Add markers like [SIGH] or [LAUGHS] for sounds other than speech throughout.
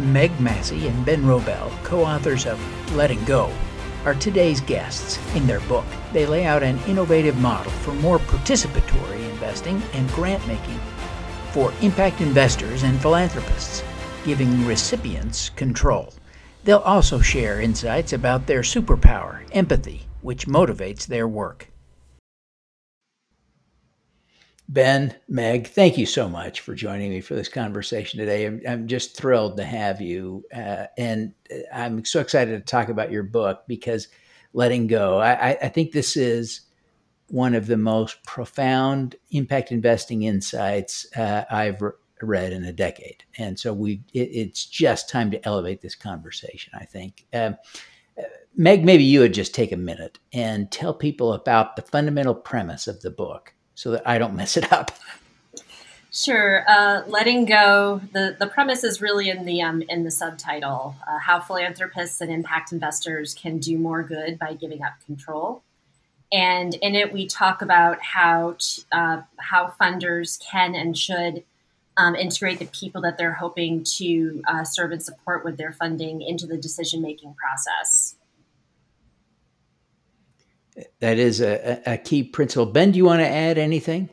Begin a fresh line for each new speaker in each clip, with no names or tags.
Meg Massey and Ben Wrobel, co authors of Letting Go, are today's guests. In their book, they lay out an innovative model for more participatory investing and grant making for impact investors and philanthropists, giving recipients control. They'll also share insights about their superpower, empathy, which motivates their work. Ben, Meg, thank you so much for joining me for this conversation today. I'm, I'm just thrilled to have you. Uh, and I'm so excited to talk about your book because letting go, I, I think this is one of the most profound impact investing insights uh, I've re- read in a decade. And so we, it, it's just time to elevate this conversation, I think. Um, Meg, maybe you would just take a minute and tell people about the fundamental premise of the book so that I don't mess it up.
Sure. Uh, letting go. The, the premise is really in the um, in the subtitle: uh, how philanthropists and impact investors can do more good by giving up control. And in it, we talk about how t- uh, how funders can and should um, integrate the people that they're hoping to uh, serve and support with their funding into the decision making process
that is a, a key principle. Ben, do you want to add anything?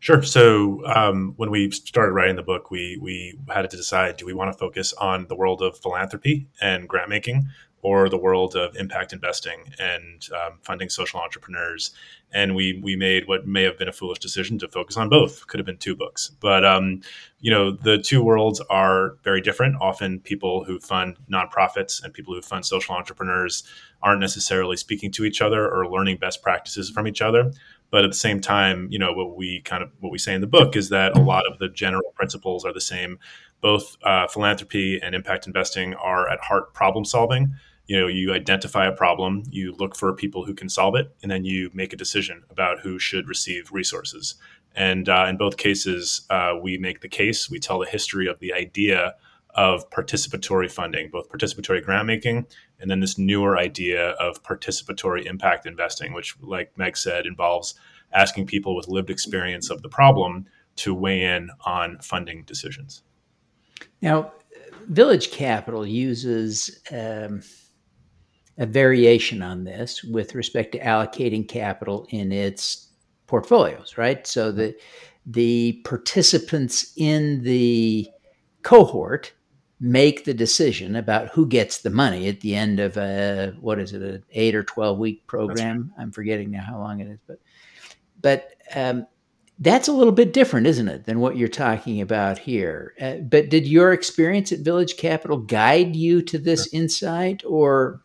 Sure. So um, when we started writing the book, we we had to decide: do we want to focus on the world of philanthropy and grant making, or the world of impact investing and um, funding social entrepreneurs? And we we made what may have been a foolish decision to focus on both. Could have been two books, but um, you know the two worlds are very different. Often, people who fund nonprofits and people who fund social entrepreneurs aren't necessarily speaking to each other or learning best practices from each other. But at the same time, you know what we kind of what we say in the book is that a lot of the general principles are the same. Both uh, philanthropy and impact investing are at heart problem solving you know you identify a problem you look for people who can solve it and then you make a decision about who should receive resources. And uh, in both cases uh, we make the case we tell the history of the idea of participatory funding both participatory grant making and then this newer idea of participatory impact investing which like meg said involves asking people with lived experience of the problem to weigh in on funding decisions.
Now village capital uses um, a variation on this with respect to allocating capital in its portfolios, right? So the the participants in the cohort make the decision about who gets the money at the end of a what is it an eight or twelve week program? Right. I'm forgetting now how long it is, but but um, that's a little bit different, isn't it, than what you're talking about here? Uh, but did your experience at Village Capital guide you to this sure. insight, or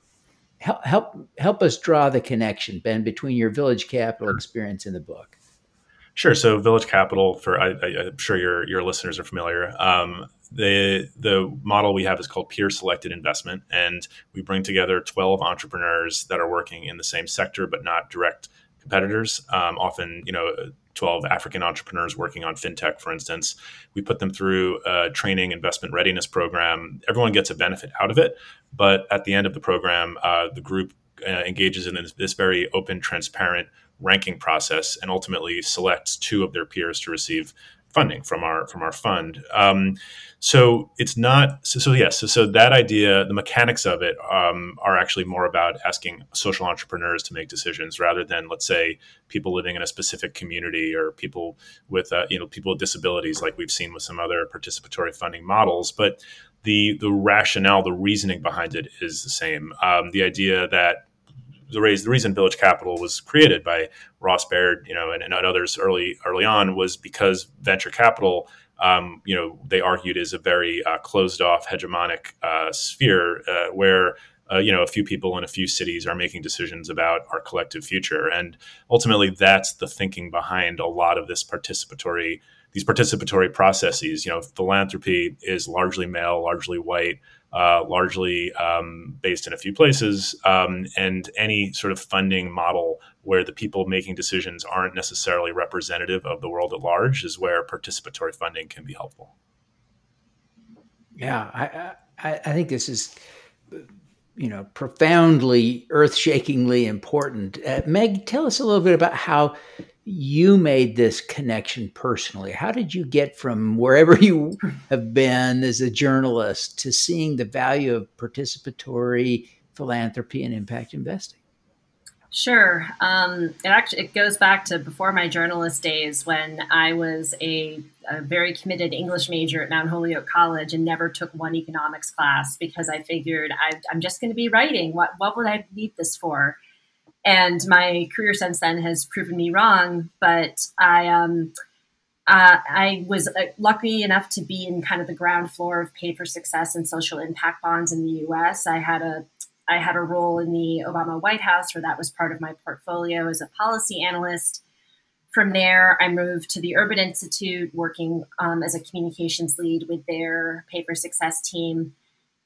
help help help us draw the connection, Ben, between your village capital experience in the book.
Sure. So, Village Capital, for I, am sure your your listeners are familiar. Um, the the model we have is called peer selected investment, and we bring together 12 entrepreneurs that are working in the same sector but not direct competitors. Um, often, you know, 12 African entrepreneurs working on fintech, for instance. We put them through a training investment readiness program. Everyone gets a benefit out of it. But at the end of the program, uh, the group uh, engages in this, this, very open, transparent ranking process and ultimately selects two of their peers to receive funding from our from our fund. Um, so it's not so, so yes. So, so, that idea, the mechanics of it, um, are actually more about asking social entrepreneurs to make decisions rather than, let's say, people living in a specific community or people with uh, you know people with disabilities, like we've seen with some other participatory funding models. But the the rationale, the reasoning behind it is the same. Um, the idea that the, raise, the reason Village Capital was created by Ross Baird, you know, and, and others early early on was because venture capital, um, you know, they argued is a very uh, closed off hegemonic uh, sphere uh, where uh, you know a few people in a few cities are making decisions about our collective future, and ultimately that's the thinking behind a lot of this participatory these participatory processes. You know, philanthropy is largely male, largely white uh, largely um, based in a few places, um, and any sort of funding model where the people making decisions aren't necessarily representative of the world at large is where participatory funding can be helpful.
Yeah, I, I, I think this is, you know, profoundly, earth-shakingly important. Uh, Meg, tell us a little bit about how you made this connection personally. How did you get from wherever you [LAUGHS] have been as a journalist to seeing the value of participatory philanthropy and impact investing?
Sure. Um, it actually it goes back to before my journalist days when I was a, a, very committed English major at Mount Holyoke College and never took one economics class because I figured I, am just going to be writing. What what would I need this for? And my career since then has proven me wrong. But I um, uh, I was uh, lucky enough to be in kind of the ground floor of Pay for Success and social impact bonds in the U.S. I had a I had a role in the Obama White House where that was part of my portfolio as a policy analyst. From there, I moved to the Urban Institute, working um, as a communications lead with their Pay for Success team,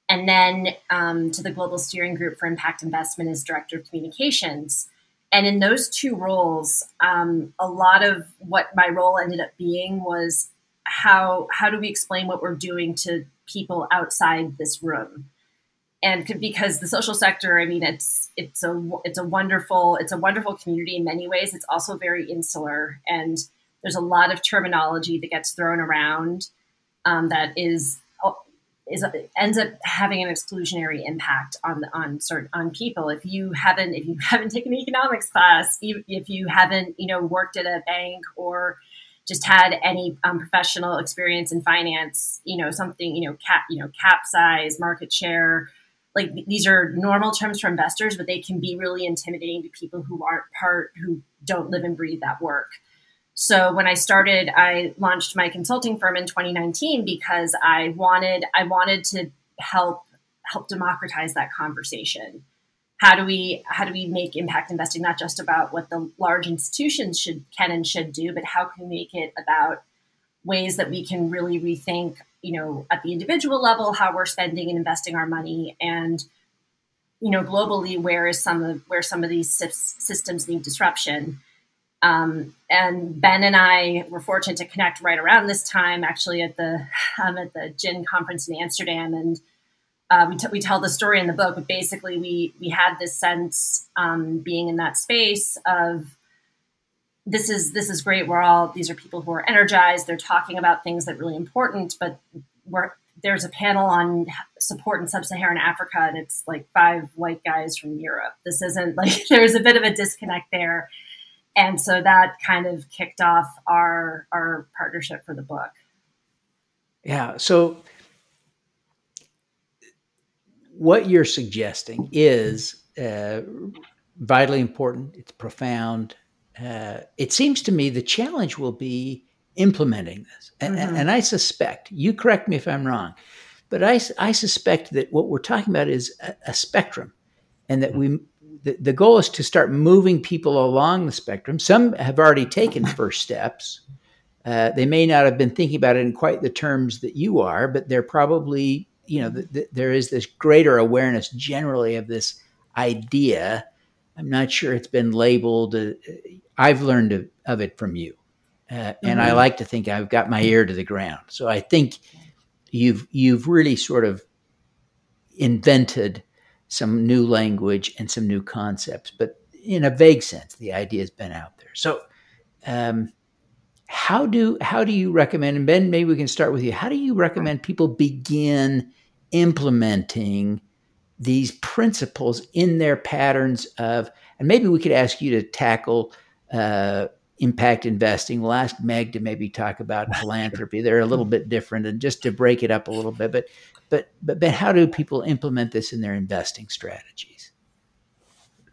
and then um, to the Global Steering Group for Impact Investment as Director of Communications. And in those two roles, um, a lot of what my role ended up being was how how do we explain what we're doing to people outside this room? and because the social sector i mean it's it's a it's a wonderful it's a wonderful community in many ways it's also very insular and there's a lot of terminology that gets thrown around um, that is is ends up having an exclusionary impact on on certain on people if you haven't if you [LAUGHS] haven't taken an economics class if you haven't you know worked at a bank or just had any um, professional experience in finance you know something you know cap you know cap size market share like these are normal terms for investors, but they can be really intimidating to people who aren't part, who don't live and breathe that work. So when I started, I launched my consulting firm in 2019 because I wanted I wanted to help help democratize that conversation. How do we how do we make impact investing not just about what the large institutions should can and should do, but how can we make it about ways that we can really rethink you know, at the individual level, how we're spending and investing our money, and you know, globally, where is some of where some of these systems need disruption. Um, and Ben and I were fortunate to connect right around this time, actually at the um, at the GIIN conference in Amsterdam, and uh, we, t- we tell the story in the book. But basically, we we had this sense um, being in that space of this is this is great. We're all these are people who are energized. They're talking about things that are really important, but we're there's a panel on support in sub-Saharan Africa, and it's like five white guys from Europe. This isn't like [LAUGHS] there's a bit of a disconnect there, and so that kind of kicked off our our partnership for the book.
Yeah. So what you're suggesting is uh, vitally important. It's profound uh, it seems to me the challenge will be implementing this. And, mm-hmm. and, I suspect, you correct me if I'm wrong, but I, I suspect that what we're talking about is a, a spectrum and that we the, the goal is to start moving people along the spectrum. Some have already taken [LAUGHS] first steps. Uh, they may not have been thinking about it in quite the terms that you are, but they're probably, you know, the, the, there is this greater awareness generally of this idea. I'm not sure it's been labeled. Uh, I've learned of, of it from you. Uh, and mm-hmm. I like to think I've got my ear to the ground. So I think you've you've really sort of invented some new language and some new concepts, but in a vague sense, the idea has been out there. So, um, how do how do you recommend? And Ben, maybe we can start with you. How do you recommend people begin implementing these principles in their patterns of? And maybe we could ask you to tackle uh, impact investing. We'll ask Meg to maybe talk about [LAUGHS] philanthropy. They're a little bit different, and just to break it up a little bit. But but but but how do people implement this in their investing strategies?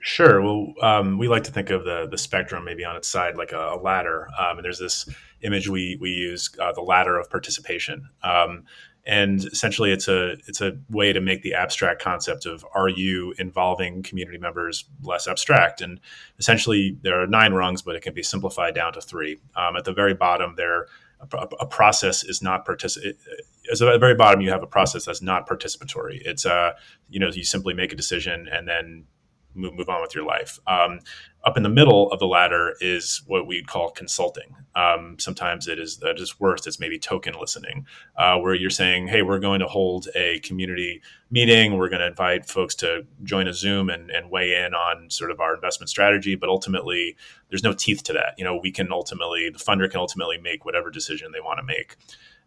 Sure. Well, um, we like to think of the the spectrum maybe on its side like a, a ladder, um, and there's this image we we use uh, the ladder of participation. Um, and essentially it's a it's a way to make the abstract concept of are you involving community members less abstract and essentially there are nine rungs but it can be simplified down to three um, at the very bottom there a, a process is not participate at the very bottom you have a process that's not participatory. It's uh you know you simply make a decision and then move, move on with your life. Um, up in the middle of the ladder is what we call consulting. Um, sometimes it is uh, just worse. It's maybe token listening, uh, where you're saying, "Hey, we're going to hold a community meeting. We're going to invite folks to join a Zoom and, and weigh in on sort of our investment strategy." But ultimately, there's no teeth to that. You know, we can ultimately, the funder can ultimately make whatever decision they want to make.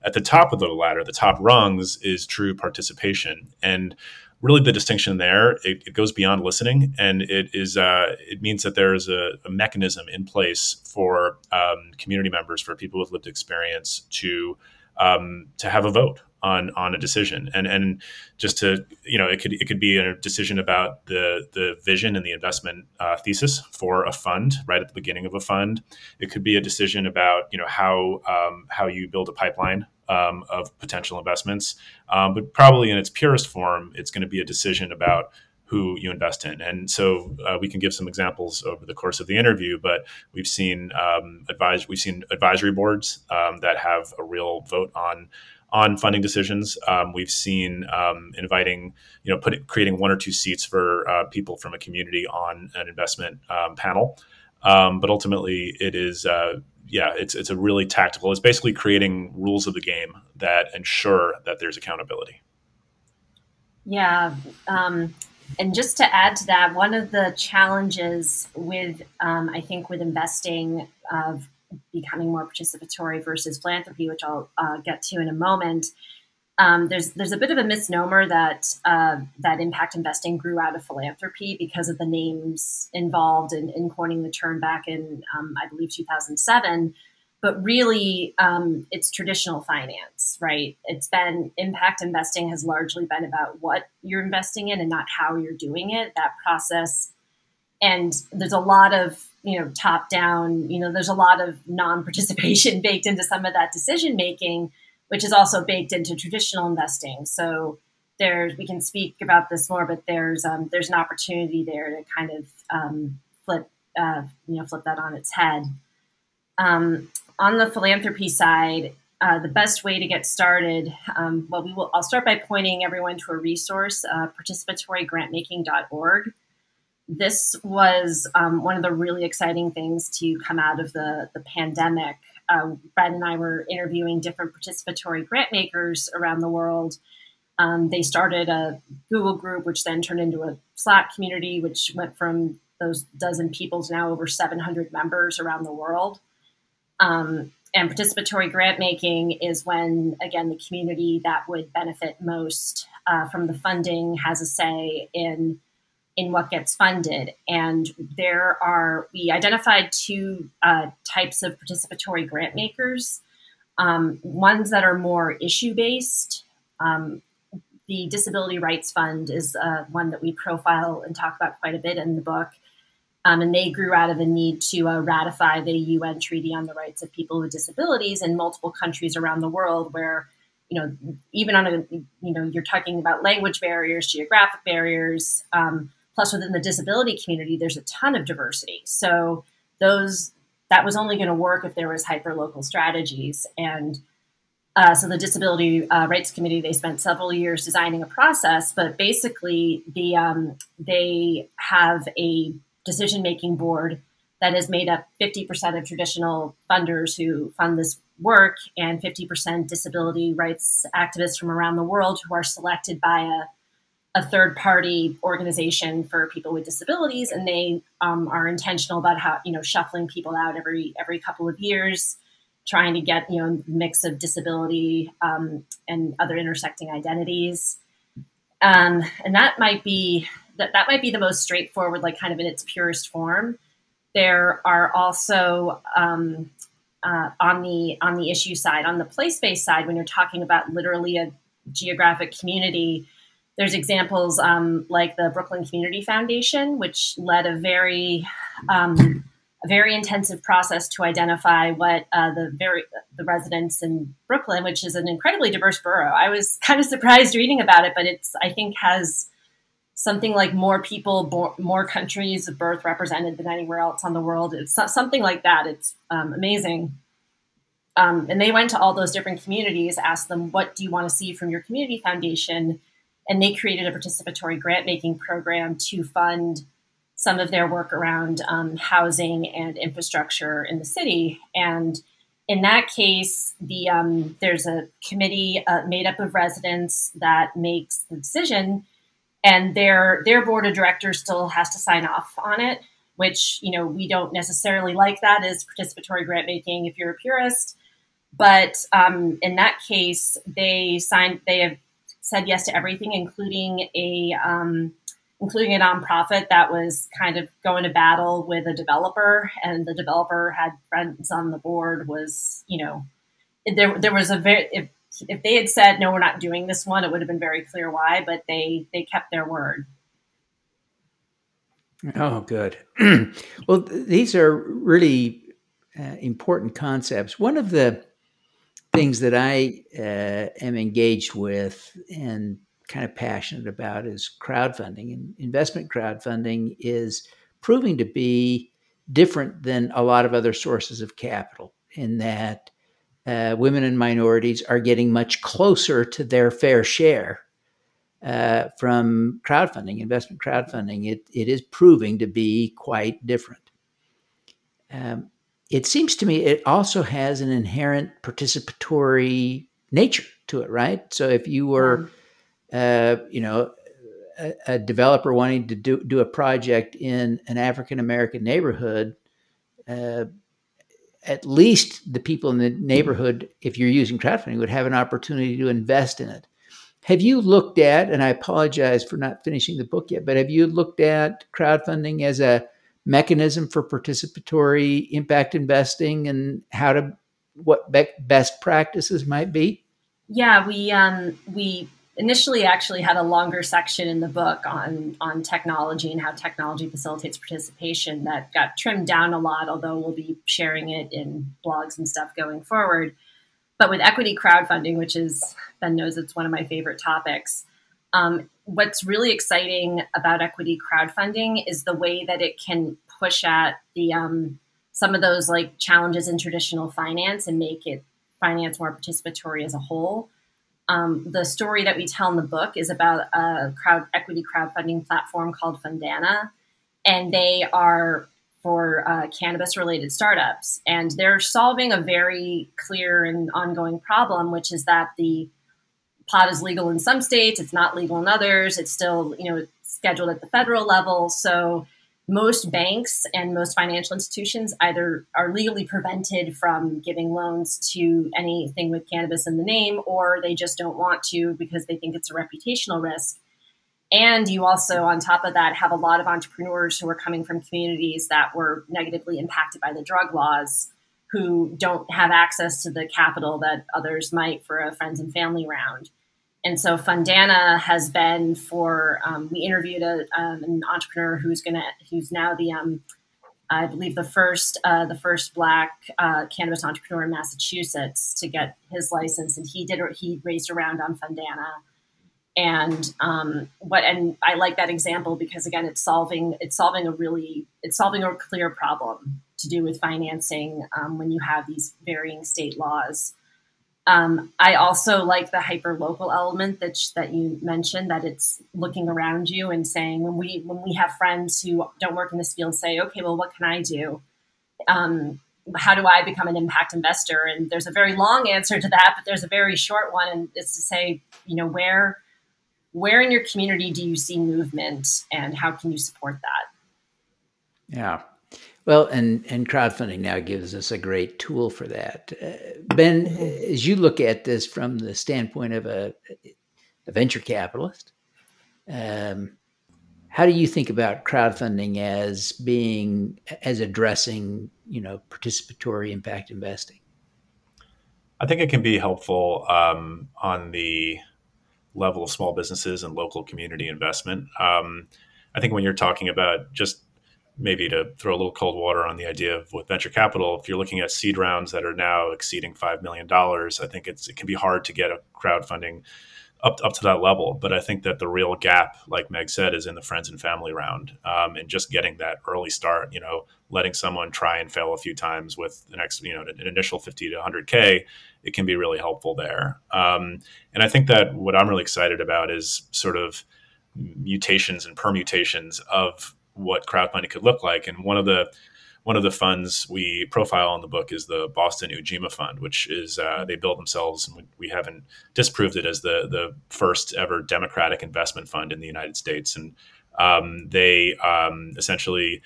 At the top of the ladder, the top rungs is true participation, and really the distinction there it, it, goes beyond listening and it is uh, it means that there is a, a mechanism in place for um, community members for people with lived experience to um, to have a vote on on a decision. And and just to you know it could it could be a decision about the the vision and the investment uh, thesis for a fund right at the beginning of a fund. It could be a decision about you know how um, how you build a pipeline um, of potential investments. Um, but probably in its purest form, it's going to be a decision about who you invest in. And so uh, we can give some examples over the course of the interview, but we've seen um, advise we've seen advisory boards um, that have a real vote on on funding decisions. Um, we've seen um, inviting, you know, putting creating one or two seats for uh, people from a community on an investment um, panel. Um, but ultimately, it is uh, yeah, it's it's a really tactical. It's basically creating rules of the game that ensure that there's accountability.
Yeah, um, and just to add to that, one of the challenges with um, I think with investing of becoming more participatory versus philanthropy, which I'll uh, get to in a moment, um, there's there's a bit of a misnomer that uh, that impact investing grew out of philanthropy because of the names involved in, in coining the term back in um, I believe 2007. But really, um, it's traditional finance, right? It's been impact investing has largely been about what you're investing in and not how you're doing it. That process, and there's a lot of you know top down. You know, there's a lot of non participation [LAUGHS] baked into some of that decision making which is also baked into traditional investing. So there's we can speak about this more, but there's um, there's an opportunity there to kind of um, flip uh, you know flip that on its head. Um, on the philanthropy side, uh, the best way to get started, um, well, we will. I'll start by pointing everyone to a resource, uh, participatorygrantmaking.org. This was um, one of the really exciting things to come out of the the pandemic uh, Brad and I were interviewing different participatory grant makers around the world. Um, they started a Google group, which then turned into a Slack community, which went from those dozen people to now over 700 members around the world. Um, and participatory grant making is when, again, the community that would benefit most uh, from the funding has a say in in what gets funded. And there are, we identified two uh, types of participatory grant makers um, ones that are more issue based. Um, the Disability Rights Fund is uh, one that we profile and talk about quite a bit in the book. Um, and they grew out of the need to uh, ratify the UN Treaty on the Rights of People with Disabilities in multiple countries around the world, where you know even on a you know you're talking about language barriers, geographic barriers, um, Plus, within the disability community, there's a ton of diversity. So those that was only going to work if there was hyper local strategies. And uh, so the Disability uh, Rights Committee they spent several years designing a process, but basically the um, they have a decision making board that is made up 50% of traditional funders who fund this work and 50% disability rights activists from around the world who are selected by a a third party organization for people with disabilities, and they um, are intentional about how you know shuffling people out every every couple of years, trying to get you know a mix of disability um, and other intersecting identities, um, and that might be that that might be the most straightforward, like kind of in its purest form. There are also um, uh, on the on the issue side, on the place based side, when you're talking about literally a geographic community there's examples um, like the Brooklyn Community Foundation, which led a very um, a very intensive process to identify what uh, the very the residents in Brooklyn, which is an incredibly diverse borough. I was [LAUGHS] kind of surprised reading about it, but it's I think has something like more people, bo- more countries of birth represented than anywhere else on the world. It's something like that. It's um, amazing. Um, and they went to all those different communities, asked them, "What do you want to see from your community foundation?" And they created a participatory grant making program to fund some of their work around um, housing and infrastructure in the city. And in that case, the um, there's a committee uh, made up of residents that makes the decision, and their their board of directors still has to sign off on it. Which you know we don't necessarily like that as participatory grant making if you're a purist, but um, in that case, they signed they have said yes to everything, including a um, including a nonprofit that was kind of going to battle with a developer, and the developer had friends on the board. Was you know, there there was a very if if they had said no, we're not doing this one, it would have been very clear why. But they they kept their word.
Oh, good. [CLEARS THROAT] well, these are really uh, important concepts. One of the things that I uh, am engaged with and kind of passionate about is crowdfunding. And investment crowdfunding is proving to be different than a lot of other sources of capital in that uh, women and minorities are getting much closer to their fair share uh, from crowdfunding, investment crowdfunding. It, it is proving to be quite different. Um, it seems to me it also has an inherent participatory nature to it, right? So if you were uh, you know, a, a, developer wanting to do, do a project in an African American neighborhood, uh, at least the people in the neighborhood, if you're using crowdfunding, would have an opportunity to invest in it. Have you looked at, and I apologize for not finishing the book yet, but have you looked at crowdfunding as a mechanism for participatory impact investing and how to, what be- best practices might be?
Yeah, we um, we initially actually had a longer section in the book on on technology and how technology facilitates participation that got trimmed down a lot although we'll be sharing it in blogs and stuff going forward but with equity crowdfunding which is ben knows it's one of my favorite topics um, what's really exciting about equity crowdfunding is the way that it can push at the um, some of those like challenges in traditional finance and make it finance more participatory as a whole. Um, the story that we tell in the book is about a crowd equity crowdfunding platform called Fundanna, and they are for uh, cannabis related startups, and they're solving a very clear and ongoing problem, which is that the pot is legal in some states, it's not legal in others. It's still you know scheduled at the federal level, so most banks and most financial institutions either are legally prevented from giving loans to anything with cannabis in the name or they just don't want to because they think it's a reputational risk. And you also, on top of that, have a lot of entrepreneurs who are coming from communities that were negatively impacted by the drug laws who don't have access to the capital that others might for a friends and family round. And so Fundanna has been for. Um, we interviewed a, um, an entrepreneur who's gonna who's now the um, I believe the first uh, the first Black uh, cannabis entrepreneur in Massachusetts to get his license, and he did he raised around on Fundanna. And um, what and I like that example because again, it's solving it's solving a really it's solving a clear problem to do with financing um, when you have these varying state laws. Um, I also like the hyper local element that sh- that you mentioned. That it's looking around you and saying when we when we have friends who don't work in this field say, okay, well, what can I do? Um, how do I become an impact investor? And there's a very long answer to that, but there's a very short one, and it's to say, you know, where where in your community do you see movement, and how can you support that?
Yeah, well, and and crowdfunding now gives us a great tool for that. Uh, ben, mm-hmm. as you look at this from the standpoint of a, a venture capitalist, um, how do you think about crowdfunding as being as addressing you know participatory impact investing?
I think it can be helpful um, on the level of small businesses and local community investment. Um, I think when you're talking about just maybe to throw a little cold water on the idea of with venture capital, if you're looking at seed rounds that are now exceeding $5 million, I think it's, it can be hard to get a crowdfunding up, up to that level. But I think that the real gap, like Meg said, is in the friends and family round um, and just getting that early start, you know, letting someone try and fail a few times with the next, you know, an initial 50 to 100K, it can be really helpful there. Um, and I think that what I'm really excited about is sort of mutations and permutations of what crowdfunding could look like. And one of the one of the funds we profile in the book is the Boston Ujima Fund, which is uh, they build themselves, and we haven't disproved it as the the first ever democratic investment fund in the United States. And um, they um, essentially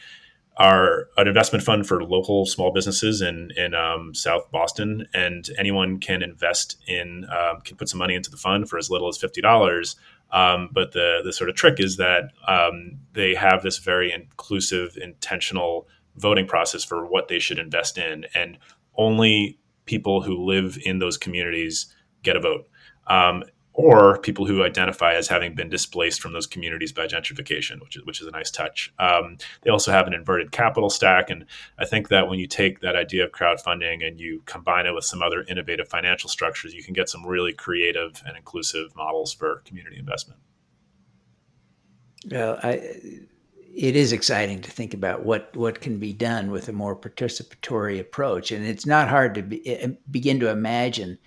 are an investment fund for local small businesses in in um, South Boston, and anyone can invest in um, can put some money into the fund for as little as fifty dollars. Um, but the the sort of trick is that um, they have this very inclusive, intentional voting process for what they should invest in, and only people who live in those communities get a vote. Um, or people who identify as having been displaced from those communities by gentrification, which is which is a nice touch. Um, they also have an inverted capital stack, and I think that when you take that idea of crowdfunding and you combine it with some other innovative financial structures, you can get some really creative and inclusive models for community investment.
Well, I, it is exciting to think about what what can be done with a more participatory approach, and it's not hard to be, eh, begin to imagine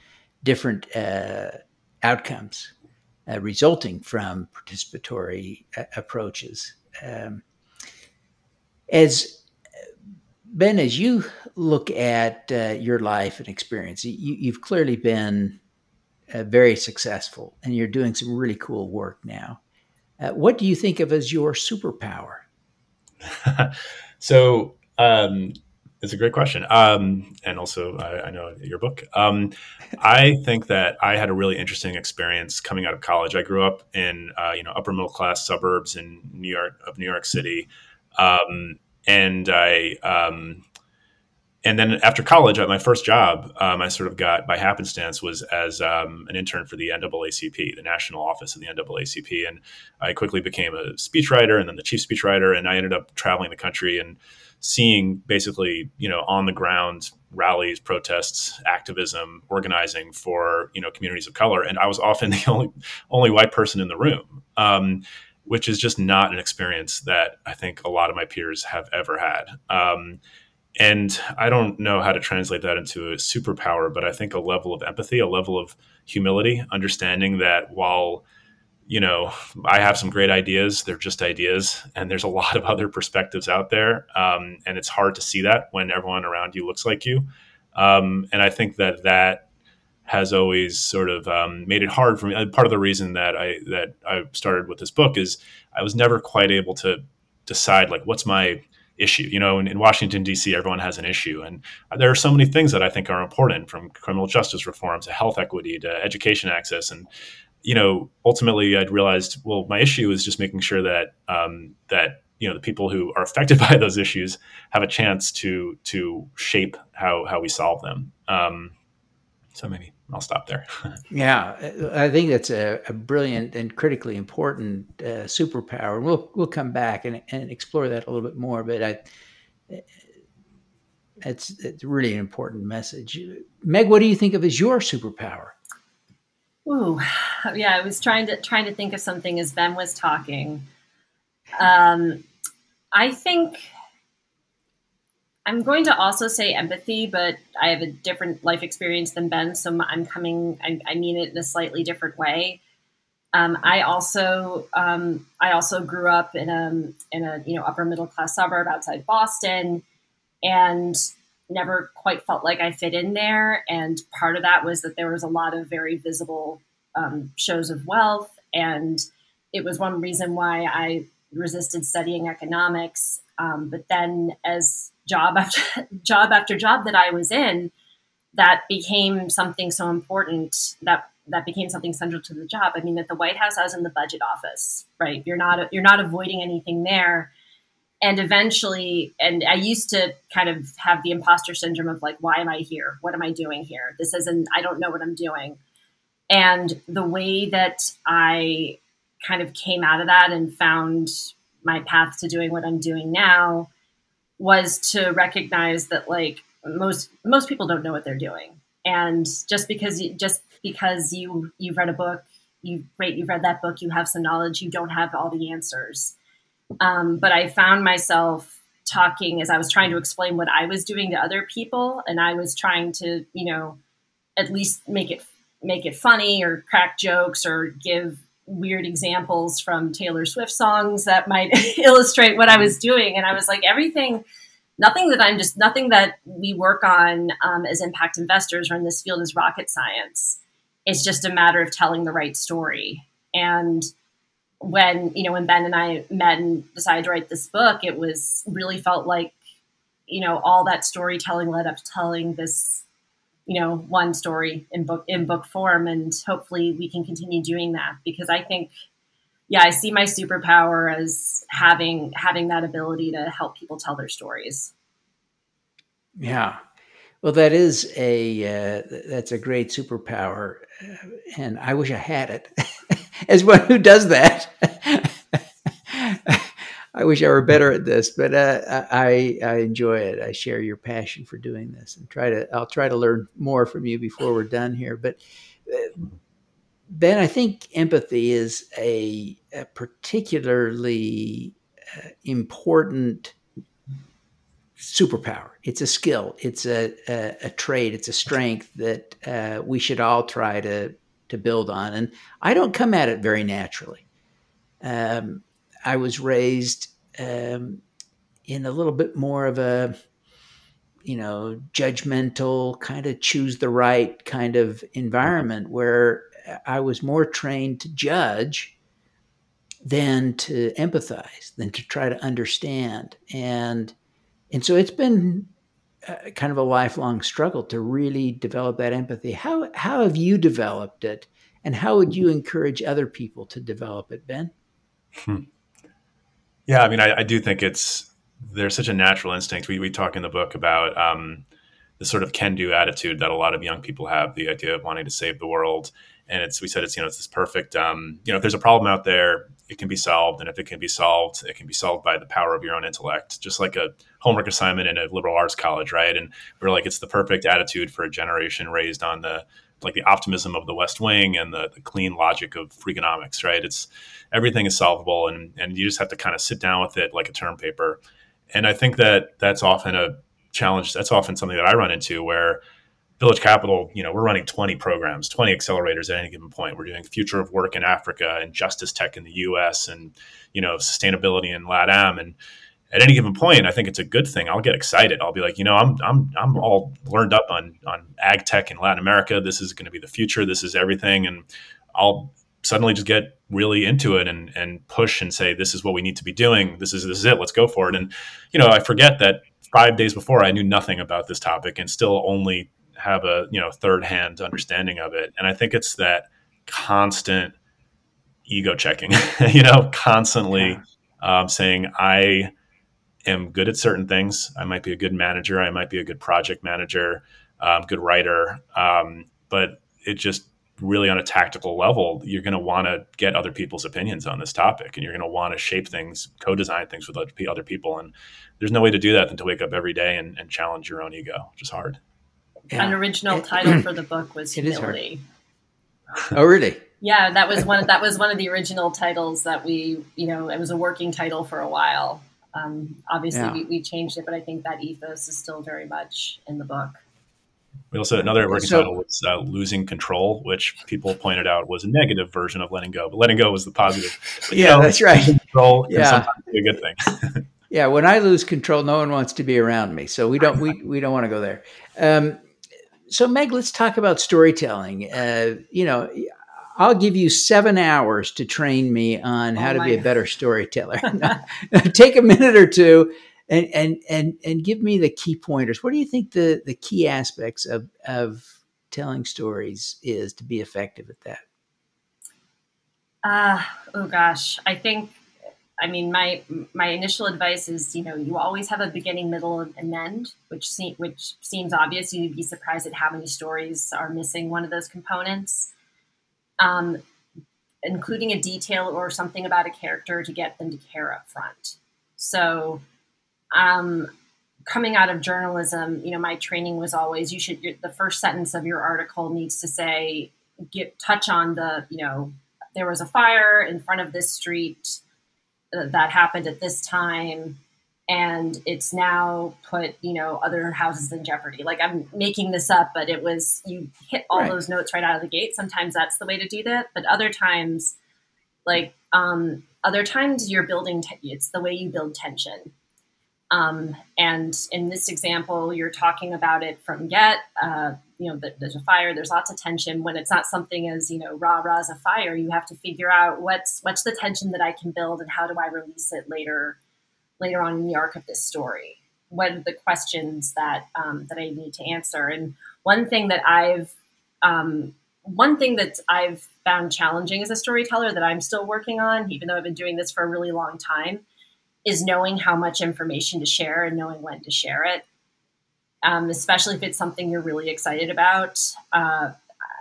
different. Uh, outcomes uh, resulting from participatory uh, approaches. Um, as Ben, as you look at uh, your life and experience, you, have clearly been uh, very successful, and you're doing some really cool work now. Uh, what do you think of as your superpower? [LAUGHS]
so, um, it's a great question. Um, and also, I, I, know your book. Um, I think that I had a really interesting experience coming out of college. I grew up in uh, you know upper middle class suburbs in New York of New York City, um, and I um, and then after college, my first job, um, I sort of got by happenstance was as um, an intern for the NAACP, the national office of the NAACP, and I quickly became a speechwriter and then the chief speechwriter, and I ended up traveling the country and seeing basically you know on the ground rallies protests activism organizing for you know communities of color. And i was often [LAUGHS] the only only white person in the room um, which is just not an experience that i think a lot of my peers have ever had. Um, and i don't know how to translate that into a superpower but i think a level of empathy a level of humility understanding that while you know, I have some great ideas. They're just ideas, and there's a lot of other perspectives out there, um, and it's hard to see that when everyone around you looks like you. Um, and I think that that has always sort of um, made it hard for me. Part of the reason that I that I started with this book is I was never quite able to decide like what's my issue. You know, in, in Washington D.C., everyone has an issue, and there are so many things that I think are important, from criminal justice reform to health equity to education access, and you know, ultimately, I'd realized, well, my issue is just making sure that um, that you know the people who are affected [LAUGHS] by those issues have a chance to to shape how how we solve them. Um, so maybe I'll stop there. [LAUGHS]
yeah, I think that's a, a, brilliant and critically important uh, superpower. We'll we'll come back and, and explore that a little bit more. But I, it's it's really an important message. Meg, what do you think of as your superpower?
Ooh, [SIGHS] yeah. I was trying to trying to think of something as Ben was talking. Um, I think I'm going to also say empathy, but I have a different life experience than Ben, so I'm coming. I, I mean it in a slightly different way. Um, I also um, I also grew up in a in a you know upper middle class suburb outside Boston, and never quite felt like I fit in there. And part of that was that there was a lot of very visible um, shows of wealth. And it was one reason why I resisted studying economics. Um, but then, as job after [LAUGHS] job after job that I was in, that became something so important that that became something central to the job. I mean, at the White House, I was in the budget office, right? You're not you're not avoiding anything there and eventually and i used to kind of have the imposter syndrome of like why am i here what am i doing here this isn't i don't know what i'm doing and the way that i kind of came out of that and found my path to doing what i'm doing now was to recognize that like most most people don't know what they're doing. And just because you just because you you've read a book you great you've read that book you have some knowledge you don't have all the answers. Um, but I found myself talking as I was trying to explain what I was doing to other people, and I was trying to, you know, at least make it make it funny or crack jokes or give weird examples from Taylor Swift songs that might [LAUGHS] illustrate what I was doing. And I was like, everything, nothing that I'm just, nothing that we work on um, as impact investors or in this field is rocket science. It's just a matter of telling the right story. And when, you know, when Ben and I met and decided to write this book, it was really felt like, you know, all that storytelling led up to telling this you know one story in book in book form and hopefully we can continue doing that because i think yeah i see my superpower as having having that ability to help people tell their stories.
Yeah. Well that is a uh, that's a great superpower uh, and i wish i had it [LAUGHS] as one who does that [LAUGHS] I wish I were better at this, but uh, I I enjoy it. I share your passion for doing this, and try to I'll try to learn more from you before we're done here. But uh, Ben, I think empathy is a, a particularly uh, important superpower. It's a skill. It's a, a, a trait. It's a strength that uh, we should all try to to build on. And I don't come at it very naturally. Um, I was raised um, in a little bit more of a, you know, judgmental kind of choose the right kind of environment where I was more trained to judge than to empathize, than to try to understand. And and so it's been uh, kind of a lifelong struggle to really develop that empathy. How how have you developed it, and how would you encourage other people to develop it, Ben? Hmm.
Yeah, I mean, I, I, do think it's there's such a natural instinct. We we talk in the book about um, the sort of can-do attitude that a lot of young people have, the idea of wanting to save the world. And it's we said it's you know it's this perfect um, you know if there's a problem out there, it can be solved, and if it can be solved, it can be solved by the power of your own intellect, just like a homework assignment in a liberal arts college, right? And we're like it's the perfect attitude for a generation raised on the like the optimism of the West Wing and the, the clean logic of Freakonomics, right? It's everything is solvable, and and you just have to kind of sit down with it like a term paper. And I think that that's often a challenge. That's often something that I run into where Village Capital, you know, we're running 20 programs, 20 accelerators at any given point. We're doing future of work in Africa and justice tech in the US and, you know, sustainability in LATAM. And at any given point, I think it's a good thing. I'll get excited. I'll be like, you know, I'm I'm I'm all learned up on on ag tech in Latin America. This is going to be the future. This is everything, and I'll suddenly just get really into it and and push and say, this is what we need to be doing. This is this is it. Let's go for it. And you know, I forget that five days before I knew nothing about this topic and still only have a you know third hand understanding of it. And I think it's that constant ego checking. [LAUGHS] you know, constantly um, saying I am good at certain things. I might be a good manager. I might be a good project manager, um, good writer. Um, but it just really on a tactical level, you're going to want to get other people's opinions on this topic, and you're going to want to shape things, co-design things with other people. And there's no way to do that than to wake up every day and, and challenge your own ego, which is hard.
Yeah. An original it, [CLEARS THROAT] title for the book was humility.
oh, really?
Yeah, that was one. Of, that was one of the original titles that we, you know, it was a working title for a while. Um, obviously, yeah. we, we, changed it, but I think that ethos is still very much in the book.
We also another working so, title was uh, "Losing Control," which people pointed out was a negative version of letting go, but letting go was the positive. [LAUGHS]
But, yeah, know, that's right.
Control yeah. sometimes be a good thing. [LAUGHS]
yeah, when I lose control, no one wants to be around me, so we don't we, we don't want to go there. Um, so Meg, let's talk about storytelling. Uh, you know, I'll give you seven hours to train me on how oh to be a better [LAUGHS] storyteller. [LAUGHS] [LAUGHS] Take a minute or two and, and, and, and give me the key pointers. What do you think the, the key aspects of, of telling stories is to be effective at that?
Uh, oh gosh, I think, I mean, my, my initial advice is, you know, you always have a beginning, middle, and end, which, se- which seems obvious. You'd be surprised at how many stories are missing one of those components um, including a detail or something about a character to get them to care up front. So, um, coming out of journalism, you know, my training was always you should the first sentence of your article needs to say get touch on the you know there was a fire in front of this street uh, that happened at this time and it's now put you know other houses in jeopardy like i'm making this up but it was you hit all right. those notes right out of the gate sometimes that's the way to do that but other times Like um, other times, you're building. Te- it's the way you build tension. Um, and in this example, you're talking about it from get. Uh, you know, there's a fire. There's lots of tension. When it's not something as you know, rah rah as a fire, you have to figure out what's what's the tension that I can build, and how do I release it later, later on in the arc of this story. What are the questions that um, that I need to answer? And one thing that I've um, one thing that I've found challenging as a storyteller that I'm still working on, even though I've been doing this for a really long time, is knowing how much information to share and knowing when to share it. Um, especially if it's something you're really excited about. Uh,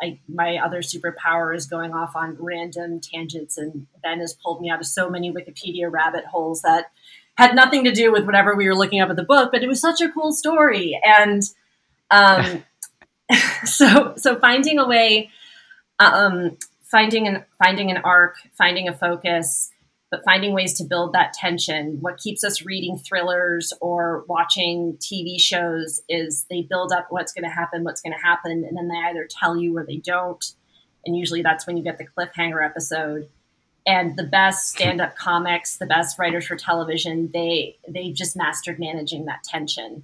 I, my other superpower is going off on random tangents, and Ben has pulled me out of so many Wikipedia rabbit holes that had nothing to do with whatever we were looking up at the book, but it was such a cool story. And um, [LAUGHS] so, so finding a way, um, finding an finding an arc, finding a focus, but finding ways to build that tension. What keeps us reading thrillers or watching TV shows is they build up what's going to happen, what's going to happen, and then they either tell you or they don't. And usually that's when you get the cliffhanger episode. And the best stand-up comics, the best writers for television, they they just mastered managing that tension.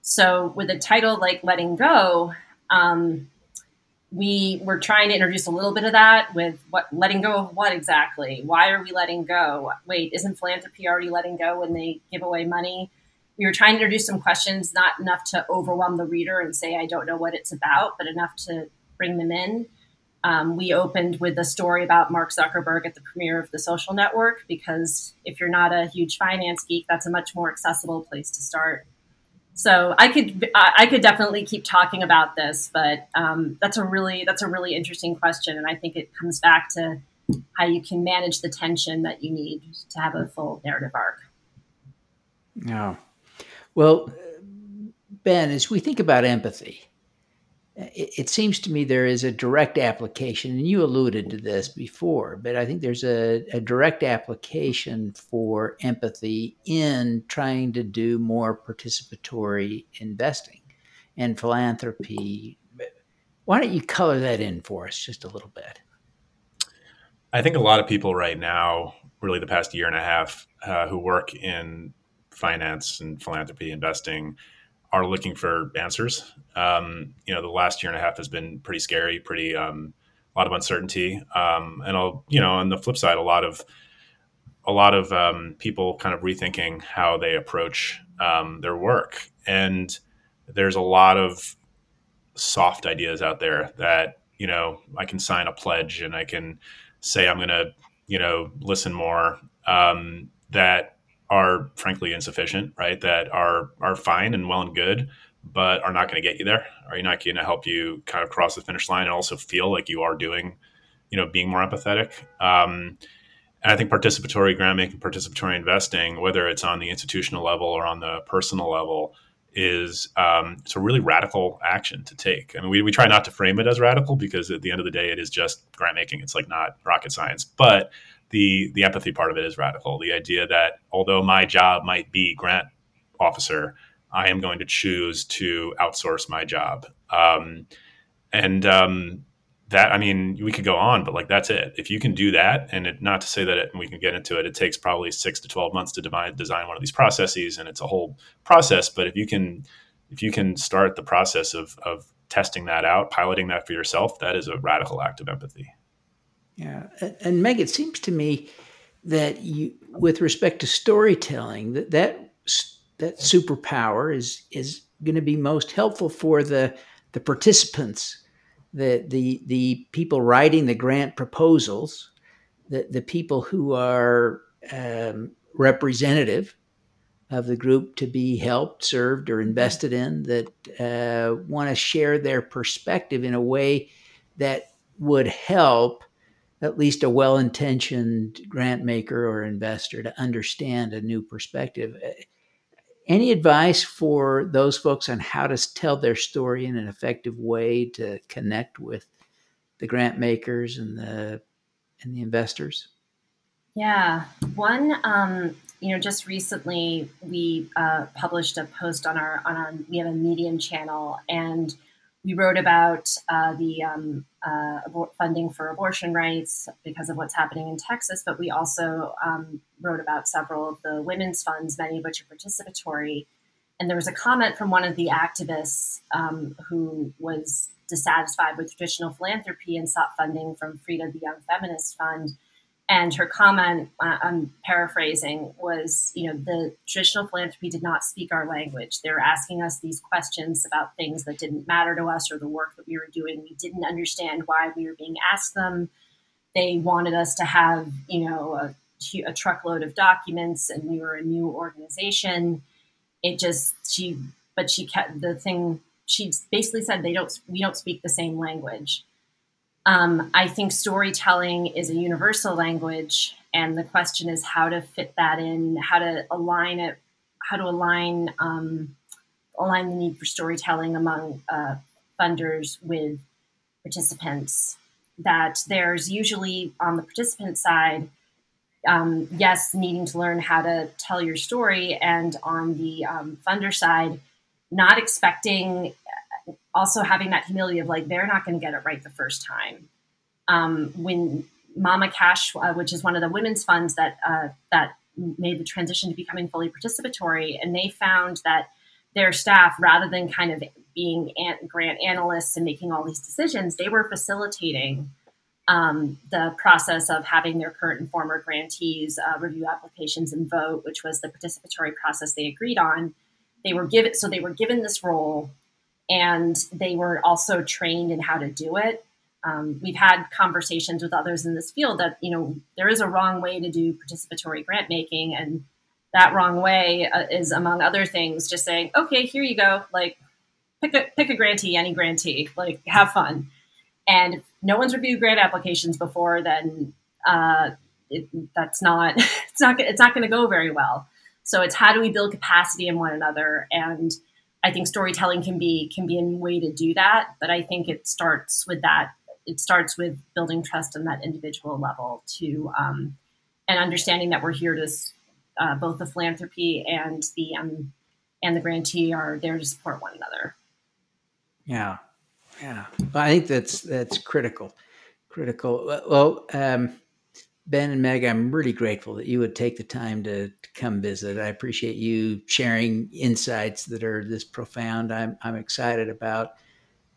So with a title like Letting Go, um, we were trying to introduce a little bit of that with what letting go of what exactly? Why are we letting go? Wait, isn't philanthropy already letting go when they give away money? We were trying to introduce some questions, not enough to overwhelm the reader and say, I don't know what it's about, but enough to bring them in. Um, we opened with a story about Mark Zuckerberg at the premiere of the social network because if you're not a huge finance geek, that's a much more accessible place to start. So I could I could definitely keep talking about this, but um, that's a really that's a really interesting question, and I think it comes back to how you can manage the tension that you need to have a full narrative arc.
Yeah. Well, Ben, as we think about empathy, it, it, seems to me there is a direct application, and you alluded to this before, but I think there's a, a direct application for empathy in trying to do more participatory investing and philanthropy. Why don't you color that in for us just a little bit?
I think a lot of people right now, really the past year and a half, uh, who work in finance and philanthropy investing, are looking for answers. Um, you know, the last year and a half has been pretty scary, pretty um, a lot of uncertainty, um, and I'll, you know, on the flip side, a lot of a lot of um, people kind of rethinking how they approach um, their work, and there's a lot of soft ideas out there that you know I can sign a pledge and I can say I'm going to you know listen more. Um, that are frankly insufficient, right? That are are fine and well and good, but are not going to get you there. Are you not going to help you kind of cross the finish line and also feel like you are doing, you know, being more empathetic? Um, and I think participatory grant making, participatory investing, whether it's on the institutional level or on the personal level, is um, it's a really radical action to take. I mean, we, we try not to frame it as radical because at the end of the day, it is just grant making. It's like not rocket science, but the the empathy part of it is radical. The idea that although my job might be grant officer, I am going to choose to outsource my job. Um, and um, that, I mean, we could go on, but like that's it. If you can do that, and it, not to say that it, we can get into it, it takes probably six to twelve months to divide, design one of these processes, and it's a whole process. But if you can, if you can start the process of of testing that out, piloting that for yourself, that is a radical act of empathy.
Yeah, and Meg, it seems to me that you, with respect to storytelling, that that that superpower is is going to be most helpful for the the participants, the the the people writing the grant proposals, the the people who are um, representative of the group to be helped, served, or invested in that uh, want to share their perspective in a way that would help at least a well intentioned grant maker or investor to understand a new perspective. Any advice for those folks on how to tell their story in an effective way to connect with the grant makers and the and the investors?
Yeah, one, um, you know, just recently we uh, published a post on our on our we have a Medium channel, and we wrote about uh, the um, uh, funding for abortion rights because of what's happening in Texas, but we also um, wrote about several of the women's funds, many of which are participatory. And there was a comment from one of the activists um, who was dissatisfied with traditional philanthropy and sought funding from Frida, the Young Feminist Fund and her comment, uh, I'm paraphrasing, was, you know, the traditional philanthropy did not speak our language. They were asking us these questions about things that didn't matter to us or the work that we were doing. We didn't understand why we were being asked them. They wanted us to have, you know, a, a truckload of documents, and we were a new organization. It just she, but she kept the thing. She basically said they don't. We don't speak the same language um, I think storytelling is a universal language, and the question is how to fit that in, how to align it, how to align um, align the need for storytelling among uh, funders with participants. That there's usually on the participant side, um, yes, needing to learn how to tell your story, and on the um, funder side, not expecting also having that humility of like they're not going to get it right the first time. Um, when Mama Cash, uh, which is one of the women's funds that uh, that made the transition to becoming fully participatory, and they found that their staff, rather than kind of being grant analysts and making all these decisions, they were facilitating um, the process of having their current and former grantees uh, review applications and vote, which was the participatory process they agreed on. They were given so they were given this role and they were also trained in how to do it. Um, we've had conversations with others in this field that you know there is a wrong way to do participatory grant making, and that wrong way uh, is, among other things, just saying, "Okay, here you go. Like, pick a pick a grantee, any grantee. Like, have fun." And if no one's reviewed grant applications before, then uh, it, that's not [LAUGHS] it's not it's not going to go very well. So it's how do we build capacity in one another and I think storytelling can be can be a way to do that, but I think it starts with that. It starts with building trust on that individual level to um, and understanding that we're here to uh, both the philanthropy and the um, and the grantee are there to support one another.
Yeah, yeah. Well, I think that's that's critical. Critical. Well, um, Ben and Meg, I'm really grateful that you would take the time to, to, come visit. I appreciate you sharing insights that are this profound. I'm, I'm excited about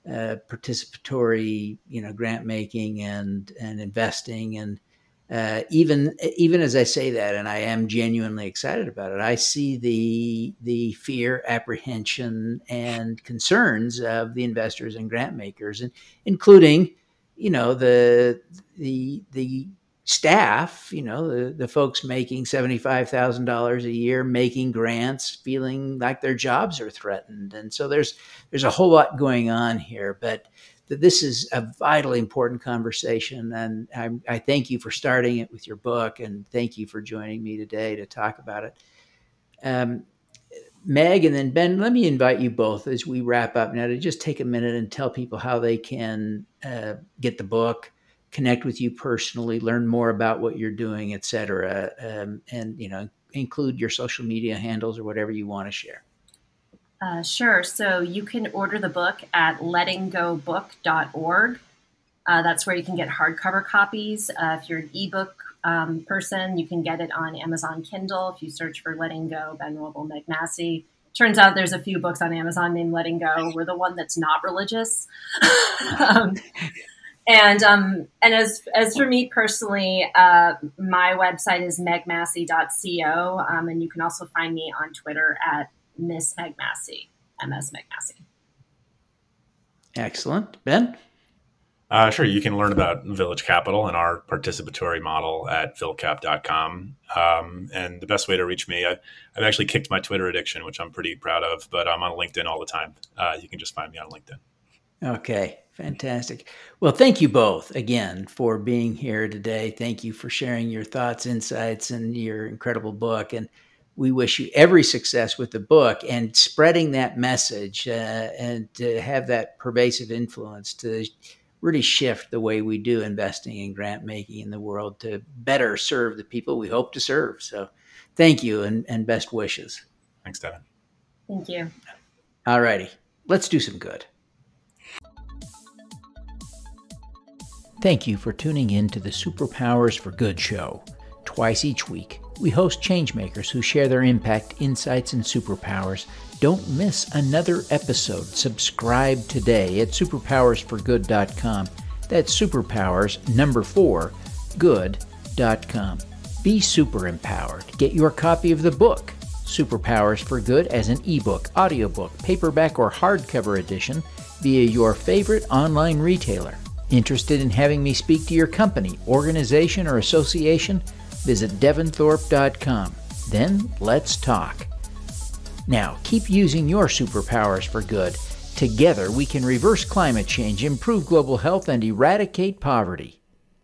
uh, participatory, you know, grant making and and investing, and uh, even even as I say that, and I am genuinely excited about it. I see the the fear, apprehension, and concerns of the investors and grant makers, and including, you know, the the the staff, you know, the, the folks making $75,000 a year, making grants, feeling like their jobs are threatened. And so there's, there's a whole lot going on here, but this is a vitally important conversation. And I, I thank you for starting it with your book and thank you for joining me today to talk about it. Um, Meg and then Ben, let me invite you both as we wrap up now to just take a minute and tell people how they can uh, get the book, connect with you personally, learn more about what you're doing, et cetera, um, and you know, include your social media handles or whatever you want to share.
Uh, sure. So you can order the book at lettinggobook.org. Uh, that's where you can get hardcover copies. Uh, if you're an ebook um, person, you can get it on Amazon Kindle. If you search for Letting Go, Ben Wrobel, Meg Turns out there's a few books on Amazon named Letting Go. We're the one that's not religious. [LAUGHS] um, and um, and as as for me personally, uh, my website is megmassey.co, um, and you can also find me on Twitter at Miss Meg Massey, MS Meg Massey.
Excellent, Ben.
Uh, sure, you can learn about Village Capital and our participatory model at vilcap.com. Um, and the best way to reach me, I, have actually kicked my Twitter addiction, which I'm pretty proud of, but I'm on LinkedIn all the time. Uh, you can just find me on LinkedIn.
Okay, fantastic. Well, thank you both again for being here today. Thank you for sharing your thoughts, insights, and your incredible book. And we wish you every success with the book and spreading that message uh, and to have that pervasive influence to really shift the way we do investing and grant making in the world to better serve the people we hope to serve. So thank you and, and best wishes.
Thanks, Devin.
Thank you.
All righty. Let's do some good. Thank you for tuning in to the Superpowers for Good show. Twice each week, we host changemakers who share their impact, insights, and superpowers. Don't miss another episode. Subscribe today at superpowersforgood.com. That's superpowers number 4 good.com. Be super empowered. Get your copy of the book Superpowers for Good as an ebook, audiobook, paperback, or hardcover edition via your favorite online retailer. Interested in having me speak to your company, organization, or association? Visit devonthorpe.com. Then let's talk. Now, keep using your superpowers for good. Together, we can reverse climate change, improve global health, and eradicate poverty.